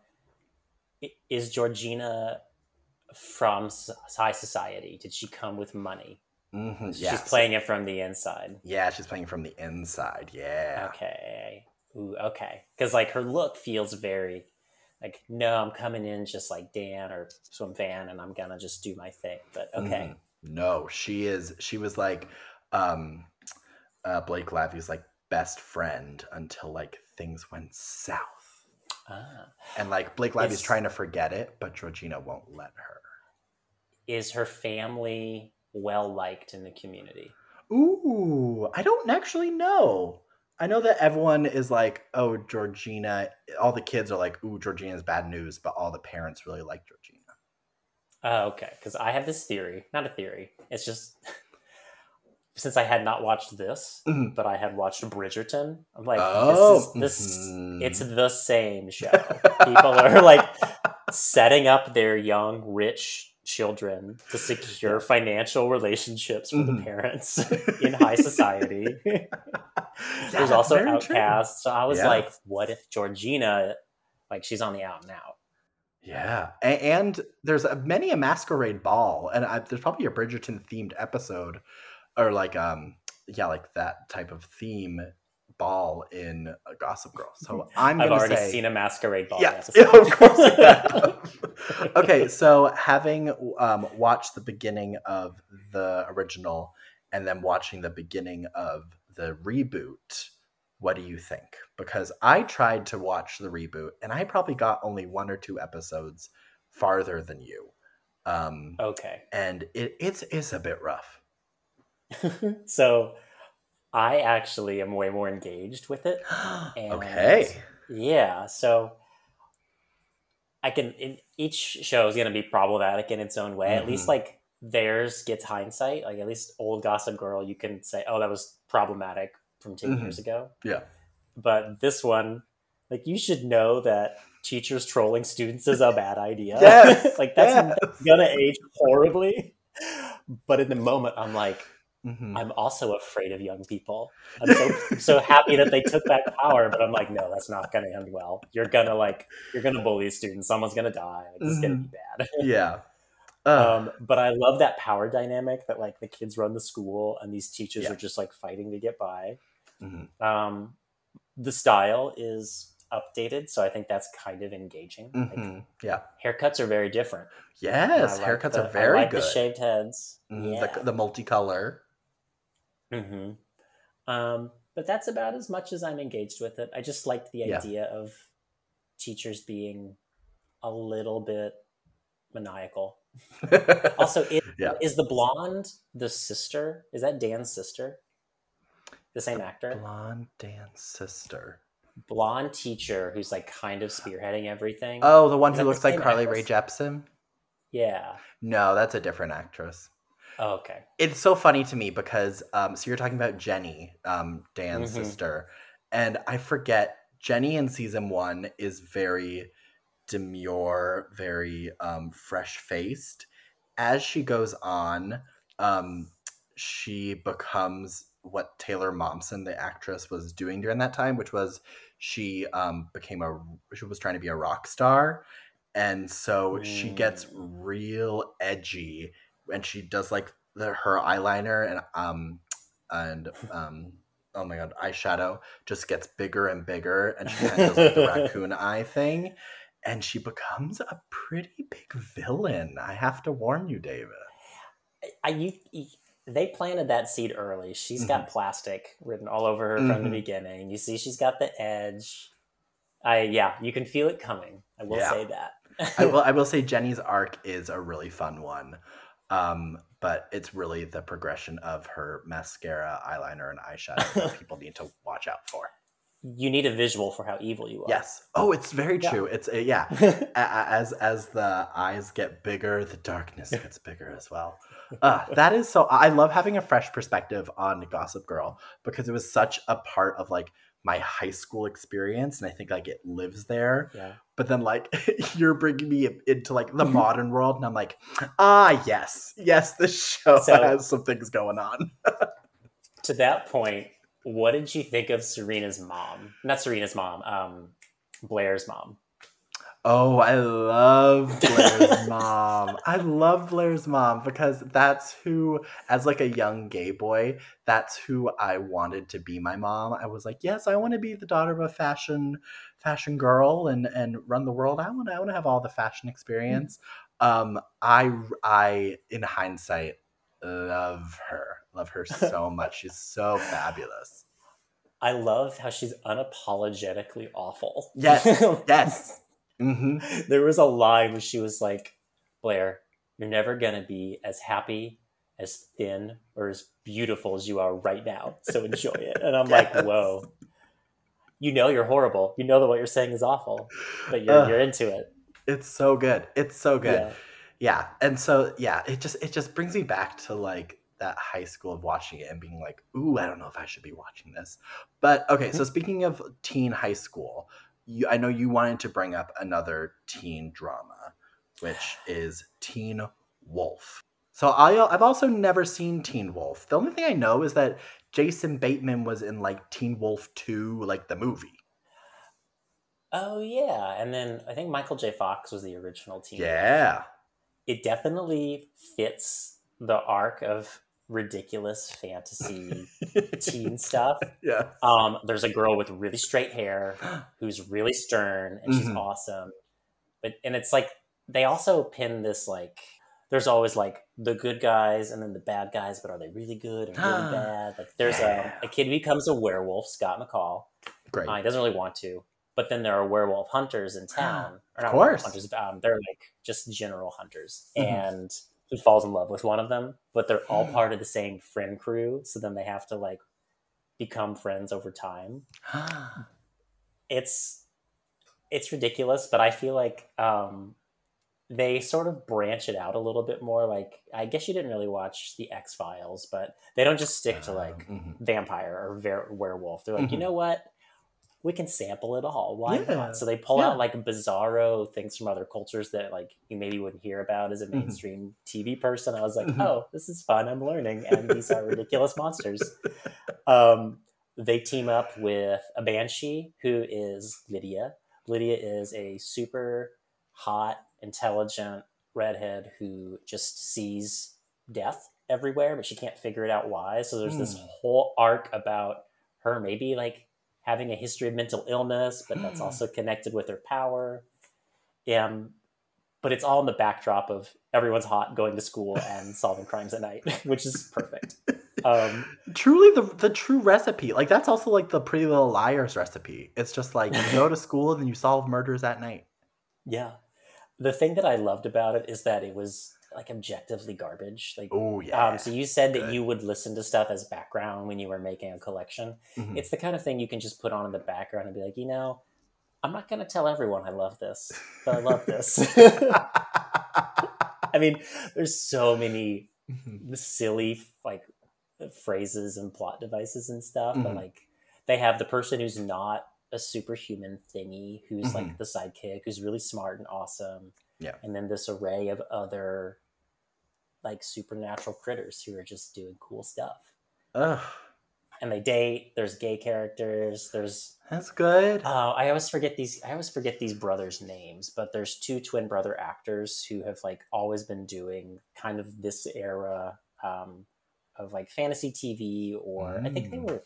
is Georgina from high society? Did she come with money? Mm-hmm. Yes. She's playing it from the inside. Yeah, she's playing it from the inside. Yeah. Okay. Ooh, okay. Because like her look feels very like no i'm coming in just like dan or swim fan and i'm gonna just do my thing but okay mm, no she is she was like um uh blake lively's like best friend until like things went south ah. and like blake lively's is, trying to forget it but georgina won't let her is her family well liked in the community ooh i don't actually know I know that everyone is like, oh, Georgina. All the kids are like, ooh, Georgina's bad news, but all the parents really like Georgina. Oh, okay. Because I have this theory, not a theory. It's just since I had not watched this, mm-hmm. but I had watched Bridgerton. I'm like, oh. this is this. Mm-hmm. It's the same show. People are like setting up their young, rich children to secure financial relationships for mm-hmm. the parents in high society. There's also outcasts. So I was yeah. like, what if Georgina, like, she's on the out and out? Yeah, and, and there's a, many a masquerade ball, and I, there's probably a Bridgerton themed episode, or like um yeah, like that type of theme ball in a Gossip Girl. So I'm. I've already say, seen a masquerade ball. Yeah, of course. okay, so having um, watched the beginning of the original and then watching the beginning of the reboot, what do you think? Because I tried to watch the reboot and I probably got only one or two episodes farther than you. Um, okay, and it, it's it's a bit rough. so I actually am way more engaged with it. okay. Yeah, so I can. In, each show is going to be problematic in its own way. Mm-hmm. At least, mm-hmm. like theirs gets hindsight. Like at least old Gossip Girl, you can say, "Oh, that was problematic from 10 mm-hmm. years ago." Yeah. But this one, like, you should know that teachers trolling students is a bad idea. Yes. like that's yes. gonna age horribly. but in the moment, I'm like, mm-hmm. I'm also afraid of young people. I'm so so happy that they took that power, but I'm like, no, that's not going to end well. You're gonna like, you're gonna bully students. Someone's gonna die. It's mm-hmm. gonna be bad. yeah. Uh, um, but I love that power dynamic that like the kids run the school and these teachers yeah. are just like fighting to get by. Mm-hmm. Um, the style is updated, so I think that's kind of engaging. Mm-hmm. Like, yeah, haircuts are very different. Yes, like haircuts the, are very like good. The shaved heads, mm, yeah. the, the multicolor. Mm-hmm. Um, but that's about as much as I'm engaged with it. I just liked the yeah. idea of teachers being a little bit maniacal. also, is, yeah. is the blonde the sister? Is that Dan's sister? The same the actor? Blonde Dan's sister. Blonde teacher who's like kind of spearheading everything. Oh, the one is who looks like Carly Rae Jepsen? Yeah. No, that's a different actress. Oh, okay. It's so funny to me because um, so you're talking about Jenny, um, Dan's mm-hmm. sister, and I forget Jenny in season one is very demure, very um, fresh faced. As she goes on, um, she becomes what Taylor Momsen, the actress, was doing during that time, which was she um, became a she was trying to be a rock star, and so mm. she gets mm. real edgy, and she does like the her eyeliner and um and um oh my god eyeshadow just gets bigger and bigger, and she kind of does like the raccoon eye thing, and she becomes a pretty big villain. I have to warn you, David. I, you, you they planted that seed early. She's mm-hmm. got plastic written all over her mm-hmm. from the mm-hmm. beginning. You see, she's got the edge. I yeah, you can feel it coming. I will yeah. say that. I will. I will say Jenny's arc is a really fun one, um, but it's really the progression of her mascara, eyeliner, and eyeshadow that people need to watch out for you need a visual for how evil you are. Yes. Oh, it's very true. Yeah. It's uh, yeah. as as the eyes get bigger, the darkness gets bigger as well. Uh, that is so. I love having a fresh perspective on Gossip Girl because it was such a part of like my high school experience, and I think like it lives there. Yeah. But then like you're bringing me into like the modern world, and I'm like, ah, yes, yes, this show so, has some things going on. to that point, what did you think of Serena's mom? Not Serena's mom, um, Blair's mom. Oh, I love Blair's mom. I love Blair's mom because that's who, as like a young gay boy, that's who I wanted to be my mom. I was like, yes, I want to be the daughter of a fashion fashion girl and and run the world. I want I want to have all the fashion experience. Um, I I in hindsight love her. Love her so much. She's so fabulous. I love how she's unapologetically awful. Yes. yes. Mm-hmm. There was a line where she was like, Blair, you're never going to be as happy, as thin, or as beautiful as you are right now. So enjoy it. And I'm yes. like, whoa. You know you're horrible. You know that what you're saying is awful, but you're, uh, you're into it. It's so good. It's so good. Yeah. yeah. And so, yeah, it just, it just brings me back to like that high school of watching it and being like, ooh, I don't know if I should be watching this. But okay, so mm-hmm. speaking of teen high school, you, I know you wanted to bring up another teen drama, which is Teen Wolf. So I, I've also never seen Teen Wolf. The only thing I know is that Jason Bateman was in like Teen Wolf 2, like the movie. Oh yeah, and then I think Michael J. Fox was the original Teen. Yeah, Wolf. it definitely fits the arc of ridiculous fantasy teen stuff. Yeah. Um, there's a girl with really straight hair who's really stern and she's mm-hmm. awesome. But and it's like they also pin this like there's always like the good guys and then the bad guys, but are they really good and really bad? Like there's a, a kid becomes a werewolf, Scott McCall. Great. Uh, he doesn't really want to. But then there are werewolf hunters in town. of course. Hunters, um, they're like just general hunters. Mm-hmm. And he falls in love with one of them, but they're all part of the same friend crew. So then they have to like become friends over time. it's it's ridiculous, but I feel like um, they sort of branch it out a little bit more. Like I guess you didn't really watch the X Files, but they don't just stick to like um, mm-hmm. vampire or ver- werewolf. They're like, mm-hmm. you know what? We can sample it all. Why Yeah, not? So they pull yeah. out like bizarro things from other cultures that like you maybe wouldn't hear about as a Mhm. mainstream TV person. I was like, Mhm. oh, this is fun. I'm learning, and these are ridiculous monsters. Um, they team up with a banshee who is Lydia. Lydia is a super hot, intelligent redhead who just sees death everywhere, but she can't figure it out why. So there's this Hmm. whole arc about her maybe like having a history of mental illness, but that's Hmm. also connected with her power. Um, but it's all in the backdrop of everyone's hot, going to school, and solving crimes at night, which is perfect. Um, Truly, the the true recipe. Like that's also like the Pretty Little Liars recipe. It's just like you go to school and then you solve murders at night. yeah. The thing that I loved about it is that it was like objectively garbage. Like, Oh yeah. um, so you said that Good. you would listen to stuff as background when you were making a collection. Mhm. It's the kind of thing you can just put on in the background and be like, you know, I'm not going to tell everyone I love this, but I love this. I mean, there's so many Mhm. silly like phrases and plot devices and stuff, but Mhm. like they have the person who's not a superhuman thingy, who's like the sidekick, who's really smart and awesome. Yeah. And then this array of other like supernatural critters who are just doing cool stuff. Ugh, And they date. There's gay characters. There's that's good. uh, I always forget these. I always forget these brothers' names, but there's two twin brother actors who have like always been doing kind of this era um, of like fantasy TV, or I think they Mm. were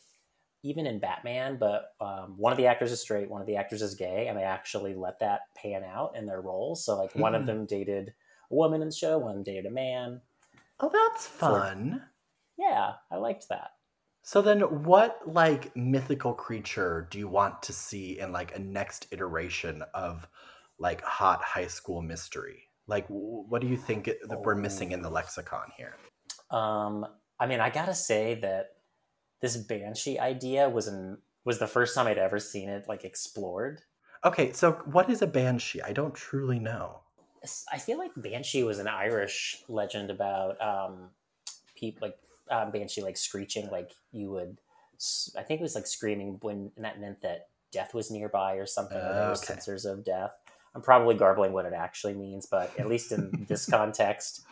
even in Batman. But um, one of the actors is straight, one of the actors is gay, and they actually let that pan out in their roles. So like one of Hmm. them dated a woman in the show, one dated a man. Oh, that's fun. Yeah, I liked that. So then, what like mythical creature do you want to see in like a next iteration of like hot high school mystery? Like, what do you think that we're missing in the lexicon here? Um, I mean, I gotta say that this banshee idea was an was the first time I'd ever seen it like explored. Okay, so what is a banshee? I don't truly know. I feel like banshee was an Irish legend about um, people like um, banshee like screeching, like you would. I think it was like screaming when, and that meant that death was nearby or something. or there were Okay. sensors of death. I'm probably garbling what it actually means, but at least in this context,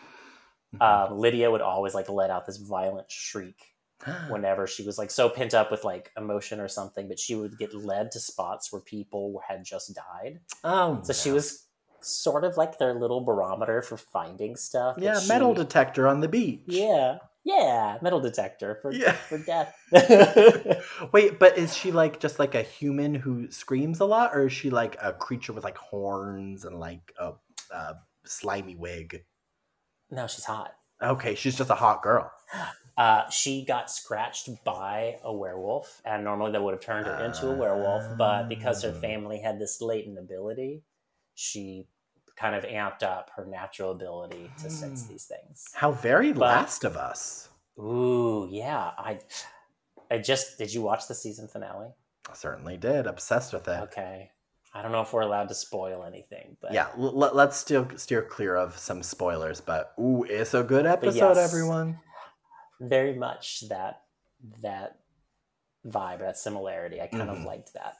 um, Lydia would always like let out this violent shriek whenever she was like so pent up with like emotion or something, but she would get led to spots where people had just died. oh, So she was sort of like their little barometer for finding stuff. yeah, she- metal detector on the beach. Yeah, yeah, metal detector for Yeah. for death. Wait, but is she like just like a human who screams a lot, or is she like a creature with like horns and like a, a slimy wig? no, she's hot. Okay, she's just a hot girl. Uh, she got scratched by a werewolf, and normally that would have turned her into a werewolf. But because her Ah. family had this latent ability, she kind of amped up her natural ability to sense Hmm. these things. How very But- Last of Us. Ooh, yeah. I, I just did. You watch the season finale? I certainly did. Obsessed with it. Okay. I don't know if we're allowed to spoil anything, but Yeah, l- let's still steer clear of some spoilers, but ooh, it's a good episode, yes. everyone. very much that that vibe, that similarity. I kind of Mhm. liked that.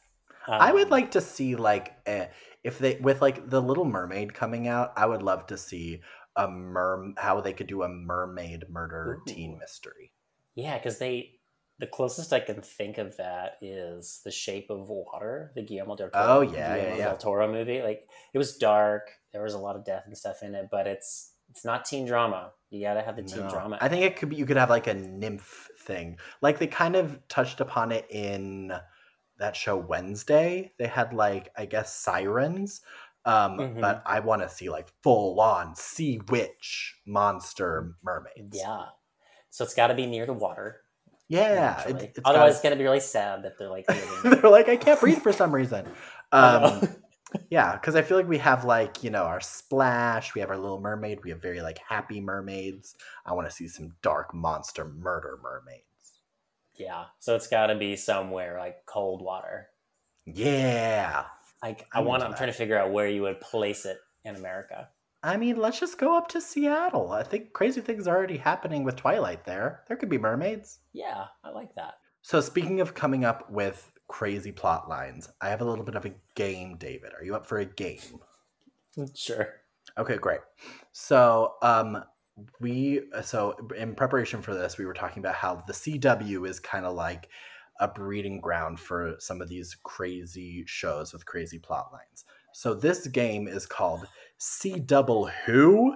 I would Um, like to see like eh, if they with like the Little Mermaid coming out. I would love to see a mer how they could do a mermaid murder teen mystery. Yeah, because they the closest I can think of that is The Shape of Water, the Guillermo del Toro, Oh, yeah, yeah, Guillermo yeah. del Toro movie. Like it was dark, there was a lot of death and stuff in it, but it's it's not teen drama. You gotta have the teen No. drama. I think it could be you could have like a nymph thing. Like they kind of touched upon it in that show Wednesday. They had like I guess sirens. Um, Mhm. but I want to see like full on sea witch monster mermaids. yeah. So it's got to be near the water. Yeah. it- it's Otherwise, gotta- it's gonna be really sad that they're like. they're like, I can't breathe for some reason. Um, yeah, because I feel like we have like you know our splash, we have our Little Mermaid, we have very like happy mermaids. I want to see some dark monster murder mermaids. Yeah. So it's got to be somewhere like cold water. Yeah, Like I want. I'm that. trying to figure out where you would place it in America. I mean, let's just go up to Seattle. I think crazy things are already happening with Twilight there. There could be mermaids. Yeah, I like that. So speaking of coming up with crazy plot lines, I have a little bit of a game, David. Are you up for a game? Sure. Okay, great. So, um, we uh, so in preparation for this, we were talking about how the CW is kind of like a breeding ground for some of these crazy shows with crazy plot lines. So this game is called C Double Who.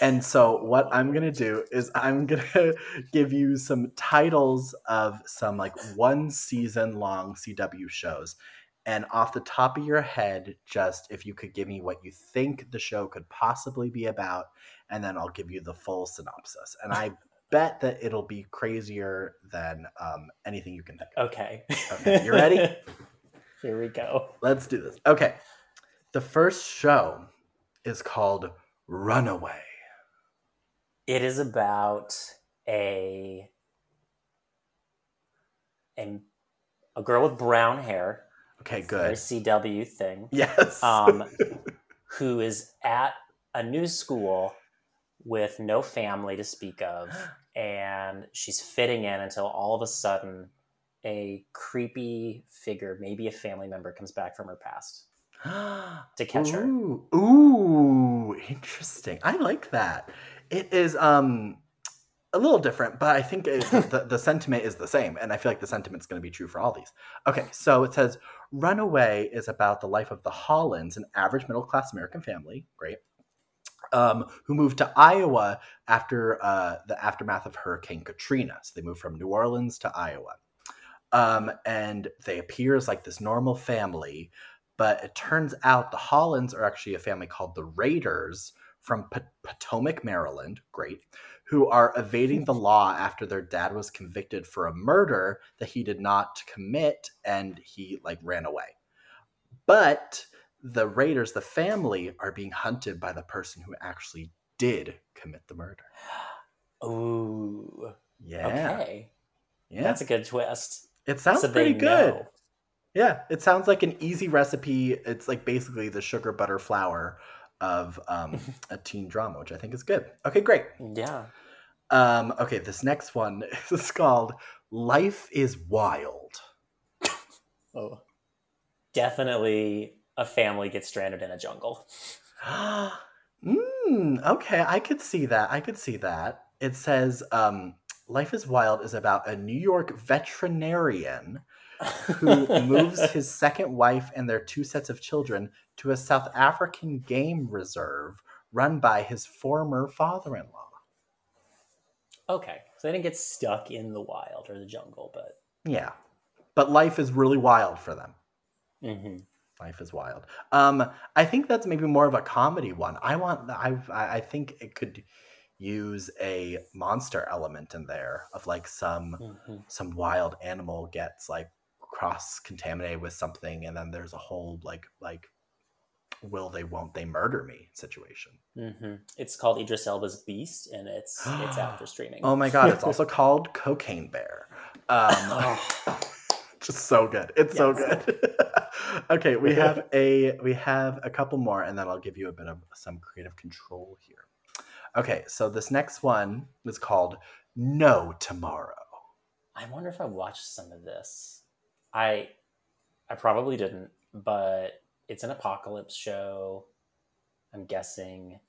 And so what I'm going to do is I'm going to give you some titles of some like one season long CW shows and off the top of your head just if you could give me what you think the show could possibly be about and then I'll give you the full synopsis. And I bet that it'll be crazier than um, anything you can think of. Okay. Okay. You ready? Here we go. Let's do this. Okay. The first show is called Runaway. It is about a a, a girl with brown hair. Okay, good. CW thing. Yes. um, who is at a new school with no family to speak of, and she's fitting in until all of a sudden a creepy figure, maybe a family member, comes back from her past to catch ooh, her. Ooh, interesting. I like that. It is um a little different, but I think it, the, the sentiment is the same. And I feel like the sentiment's going to be true for all these. Okay, so it says Runaway is about the life of the Hollands, an average middle class American family. Great um, who moved to Iowa after uh, the aftermath of Hurricane Katrina. So they moved from New Orleans to Iowa. Um, and they appear as like this normal family, but it turns out the Hollands are actually a family called the Raiders from Potomac, Maryland. Great. Who are evading the law after their dad was convicted for a murder that he did not commit and he like ran away. But the Raiders, the family, are being hunted by the person who actually did commit the murder. Ooh. Yeah. Okay. Yeah. That's a good twist. It sounds so pretty good. Know. Yeah, it sounds like an easy recipe. It's like basically the sugar butter flour of um, a teen drama, which I think is good. Okay, great. Yeah. Um, okay, this next one is called Life is Wild. oh. Definitely a family gets stranded in a jungle. mm, okay, I could see that. I could see that. It says um, Life is Wild is about a New York veterinarian who moves his second wife and their two sets of children to a South African game reserve run by his former father in law. Okay, so they didn't get stuck in the wild or the jungle, but. Yeah, but life is really wild for them. Mm-hmm. Life is wild. Um, I think that's maybe more of a comedy one. I want. I I think it could use a monster element in there of like some mm-hmm. some wild animal gets like cross contaminated with something, and then there's a whole like like will they won't they murder me situation. Mm-hmm. It's called Idris Elba's Beast, and it's it's after streaming. Oh my god! It's also called Cocaine Bear. Um, oh. just so good. It's yes. so good. okay, we have a we have a couple more, and then I'll give you a bit of some creative control here. Okay, so this next one is called No Tomorrow. I wonder if I watched some of this. I I probably didn't, but it's an apocalypse show. I'm guessing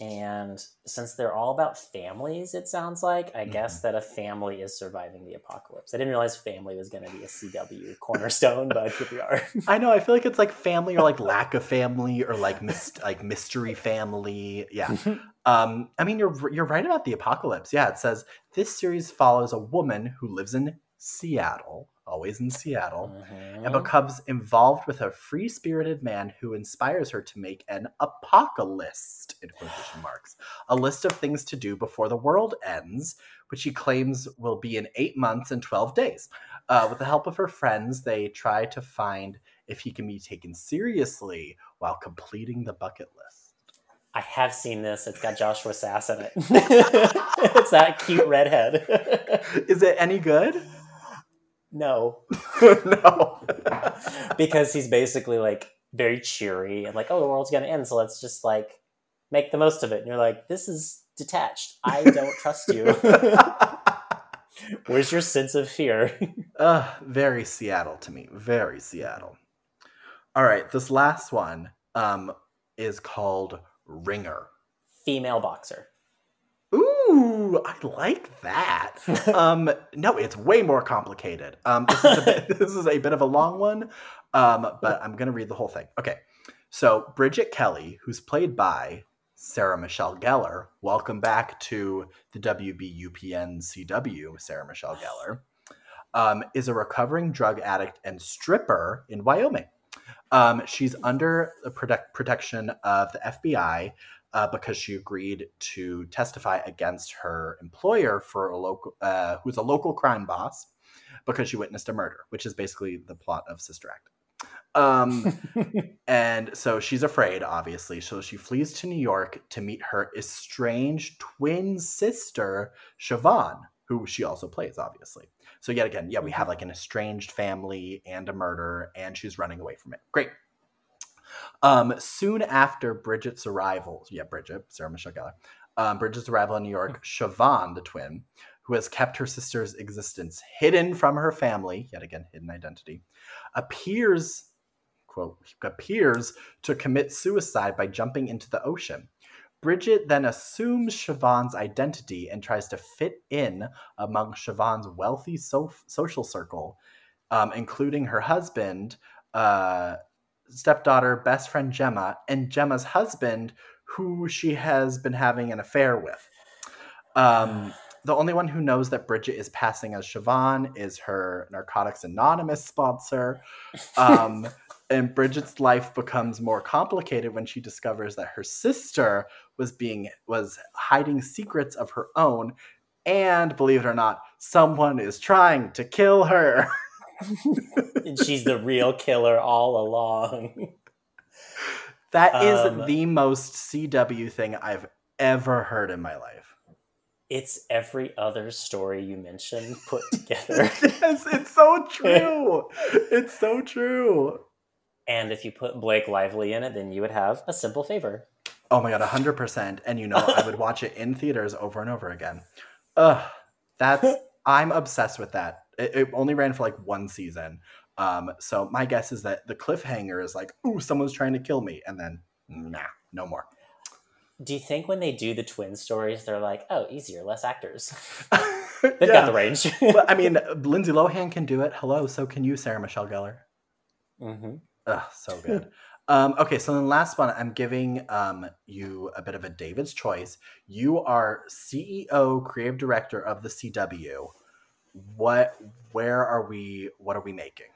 and since they're all about families, it sounds like, I mm-hmm. guess that a family is surviving the apocalypse. I didn't realize family was going to be a CW cornerstone, but here we are. I know. I feel like it's like family or like lack of family or like mis- like mystery family. Yeah. um, I mean, you're you're right about the apocalypse. Yeah, it says this series follows a woman who lives in Seattle always in Seattle, mm-hmm. and becomes involved with a free spirited man who inspires her to make an apocalyst, in quotation marks, a list of things to do before the world ends, which he claims will be in eight months and 12 days. Uh, with the help of her friends, they try to find if he can be taken seriously while completing the bucket list. I have seen this. It's got Joshua Sasse in it. it's that cute redhead. Is it any good? No. no. because he's basically like very cheery and like, oh, the world's gonna end, so let's just like make the most of it. And you're like, this is detached. I don't trust you. Where's your sense of fear? uh, very Seattle to me. Very Seattle. All right, this last one um, is called Ringer. Female boxer. I like that. um, no, it's way more complicated. Um, this, is a bit, this is a bit of a long one, um, but I'm going to read the whole thing. Okay. So, Bridget Kelly, who's played by Sarah Michelle Gellar, welcome back to the WB UPN CW, Sarah Michelle Gellar, um, is a recovering drug addict and stripper in Wyoming. Um, she's under the protect- protection of the FBI uh, because she agreed to testify against her employer for a local, uh, who's a local crime boss, because she witnessed a murder, which is basically the plot of Sister Act. Um, and so she's afraid, obviously. So she flees to New York to meet her estranged twin sister, Siobhan, who she also plays, obviously. So yet again, yeah, we have like an estranged family and a murder, and she's running away from it. Great. Um, soon after Bridget's arrival, yeah, Bridget, Sarah Michelle Gellar, um, Bridget's arrival in New York, Siobhan, the twin, who has kept her sister's existence hidden from her family, yet again, hidden identity, appears, quote, appears to commit suicide by jumping into the ocean. Bridget then assumes Siobhan's identity and tries to fit in among Siobhan's wealthy so- social circle, um, including her husband, uh, stepdaughter, best friend Gemma, and Gemma's husband, who she has been having an affair with. Um, the only one who knows that Bridget is passing as Siobhan is her Narcotics Anonymous sponsor. Um, and Bridget's life becomes more complicated when she discovers that her sister was being was hiding secrets of her own, and believe it or not, someone is trying to kill her. and she's the real killer all along. That is um, the most CW thing I've ever heard in my life. It's every other story you mentioned put together. yes, it's so true. it's so true. And if you put Blake Lively in it, then you would have a simple favor. Oh my god, hundred percent. And you know, I would watch it in theaters over and over again. Ugh, that's I'm obsessed with that. It, it only ran for like one season, um, so my guess is that the cliffhanger is like, "Ooh, someone's trying to kill me," and then nah, no more. Do you think when they do the twin stories, they're like, "Oh, easier, less actors"? They've yeah. got the range. well, I mean, Lindsay Lohan can do it. Hello, so can you, Sarah Michelle Gellar. Mm-hmm. Ugh, so good. um, okay, so then last one, I'm giving um, you a bit of a David's choice. You are CEO, creative director of the CW. What? Where are we? What are we making?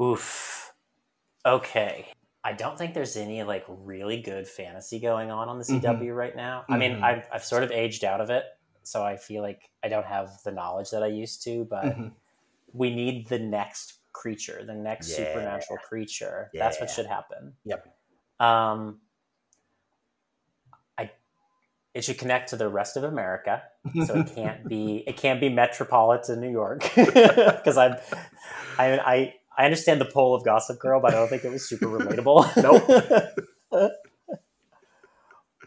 Oof. Okay. I don't think there's any like really good fantasy going on on the CW mm-hmm. right now. I mean, mm-hmm. I've, I've sort of aged out of it, so I feel like I don't have the knowledge that I used to. But mm-hmm. we need the next creature, the next yeah. supernatural creature. Yeah. That's what should happen. Yep. Um, it should connect to the rest of America, so it can't be it can't be metropolitan New York because I'm I I I understand the pull of Gossip Girl, but I don't think it was super relatable. nope.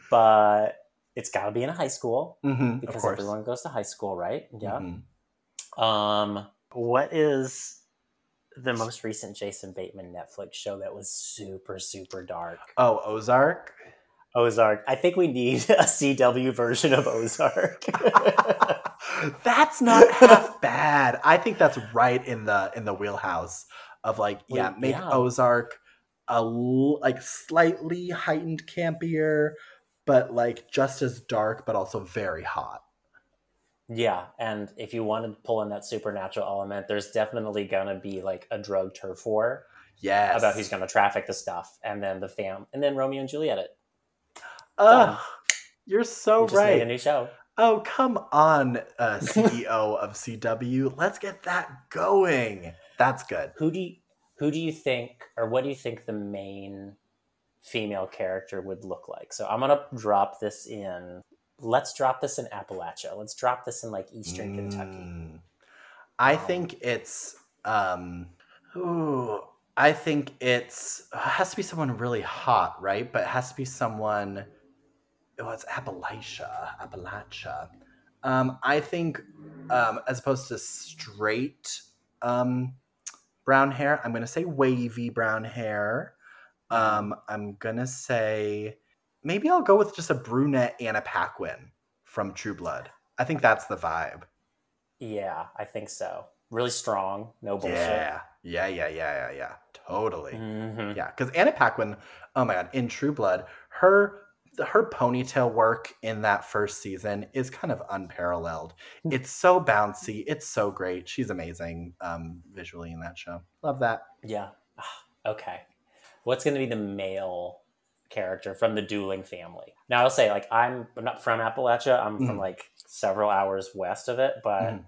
but it's got to be in a high school mm-hmm, because everyone goes to high school, right? Yeah. Mm-hmm. Um, what is the most recent Jason Bateman Netflix show that was super super dark? Oh, Ozark. Ozark. I think we need a CW version of Ozark. that's not half bad. I think that's right in the in the wheelhouse of like yeah, make yeah. Ozark a like slightly heightened campier, but like just as dark, but also very hot. Yeah, and if you want to pull in that supernatural element, there's definitely gonna be like a drug turf war. Yes. About who's gonna traffic the stuff, and then the fam, and then Romeo and Juliet Oh, you're so right. a new show. Oh, come on, uh, CEO of CW. Let's get that going. That's good. Who do you, who do you think, or what do you think the main female character would look like? So I'm gonna drop this in. Let's drop this in Appalachia. Let's drop this in like Eastern mm, Kentucky. I um, think it's. um Ooh, I think it's it has to be someone really hot, right? But it has to be someone oh, it's Appalachia, Appalachia. Um, I think um, as opposed to straight um, brown hair, I'm gonna say wavy brown hair. Um, I'm gonna say maybe I'll go with just a brunette Anna Paquin from True Blood. I think that's the vibe. Yeah, I think so. Really strong, no bullshit. Yeah, yeah, yeah, yeah, yeah, yeah. Totally. Mhm. Yeah, because Anna Paquin, oh my god, in True Blood, her her ponytail work in that first season is kind of unparalleled. It's so bouncy. It's so great. She's amazing um, visually in that show. Love that. Yeah. Ah, Okay. What's going to be the male character from the dueling family? Now I'll say like I'm, I'm not from Appalachia. I'm from Mhm. like several hours west of it, but Mhm.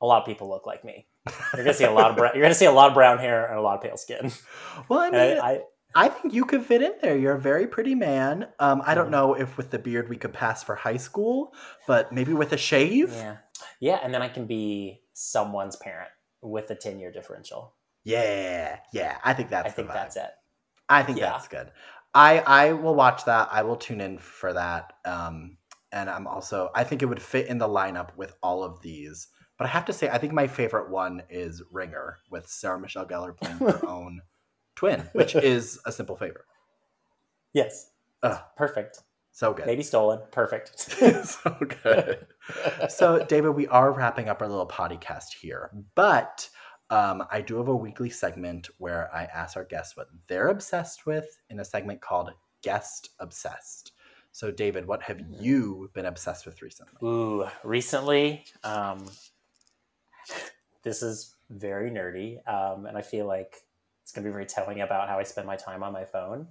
a lot of people look like me. You're gonna see a lot of brown, you're gonna see a lot of brown hair and a lot of pale skin. Well, I mean, I, I, I think you could fit in there. You're a very pretty man. Um, I don't know if with the beard we could pass for high school, but maybe with a shave. yeah, yeah, and then I can be someone's parent with a ten year differential. Yeah, yeah. I think that's. I think vibe. that's it. I think Yeah. that's good. I I will watch that. I will tune in for that. Um, and I'm also I think it would fit in the lineup with all of these. But I have to say, I think my favorite one is Ringer with Sarah Michelle Gellar playing her own twin, which is a simple favor. Yes, Ugh, perfect. so good. Maybe stolen. Perfect. so good. so, David, we are wrapping up our little podcast here, but um, I do have a weekly segment where I ask our guests what they're obsessed with in a segment called Guest Obsessed. So, David, what have you been obsessed with recently? Ooh, recently, um, this is very nerdy, um, and I feel like it's going to be very telling about how I spend my time on my phone.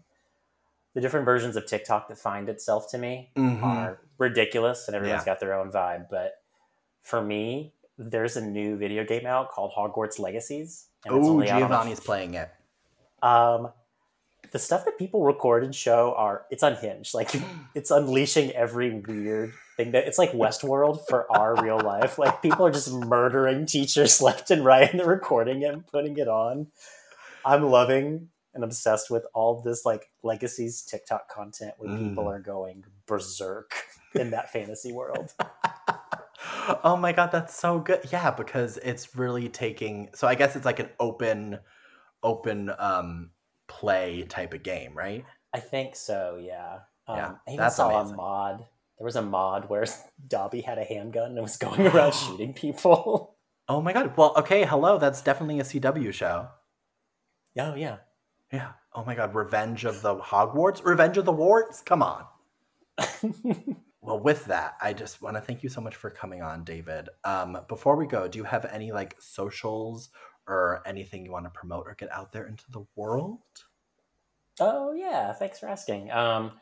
The different versions of TikTok that find itself to me Mhm. are ridiculous, and everyone's Yeah. got their own vibe. But for me, there's a new video game out called Hogwarts Legacies. and it's Oh, only out on playing it. um, the stuff that people record and show are it's unhinged. Like it's unleashing every weird thing that it's like Westworld for our real life. Like people are just murdering teachers left and right, and they're recording it and putting it on. I'm loving and obsessed with all this like legacies TikTok content where people Mm. are going berserk in that fantasy world. oh my god, that's so good. Yeah, because it's really taking so I guess it's like an open open um play type of game, right? I think so, yeah. Um, Yeah, I even saw amazing. a mod. There was a mod where Dobby had a handgun and was going around shooting people. Oh my god. Well, okay, hello. That's definitely a CW show. Oh yeah. Yeah. Oh my god, Revenge of the Hogwarts? Revenge of the Warts? Come on. Well, with that, I just want to thank you so much for coming on, David. Um, before we go, do you have any like socials or anything you want to promote or get out there into the world? oh yeah. Thanks for asking. Um,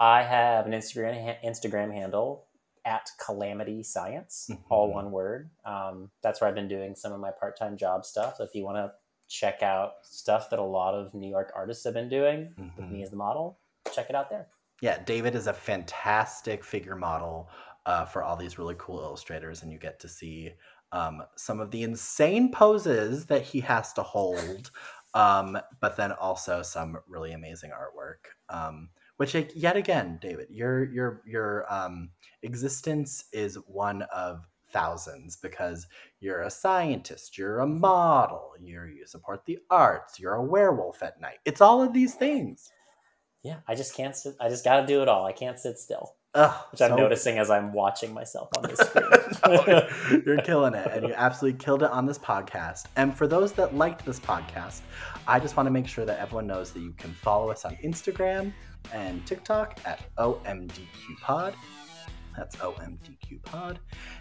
I have an Instagram Instagram handle at Calamity Science, all Mhm. one word. Um, that's where I've been doing some of my part time job stuff. So if you want to check out stuff that a lot of New York artists have been doing with Mhm. me as the model, check it out there. Yeah, David is a fantastic figure model uh, for all these really cool illustrators, and you get to see um, some of the insane poses that he has to hold, um, but then also some really amazing artwork. Um, which, yet again, David, your your your um, existence is one of thousands because you're a scientist, you're a model, you're you support the arts, you're a werewolf at night. It's all of these things. Yeah, I just can't sit. I just got to do it all. I can't sit still, Ugh, which I'm so- noticing as I'm watching myself on this screen. No, you're killing it, and you absolutely killed it on this podcast. And for those that liked this podcast, I just want to make sure that everyone knows that you can follow us on Instagram and TikTok at OMDQPod. That's OMDQPod.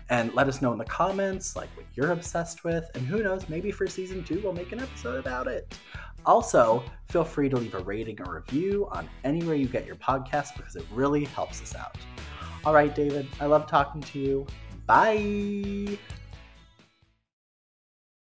And let us know in the comments like what you're obsessed with. And who knows, maybe for season two, we'll make an episode about it. Also, feel free to leave a rating or review on anywhere you get your podcast because it really helps us out. All right, David, I love talking to you. Bye.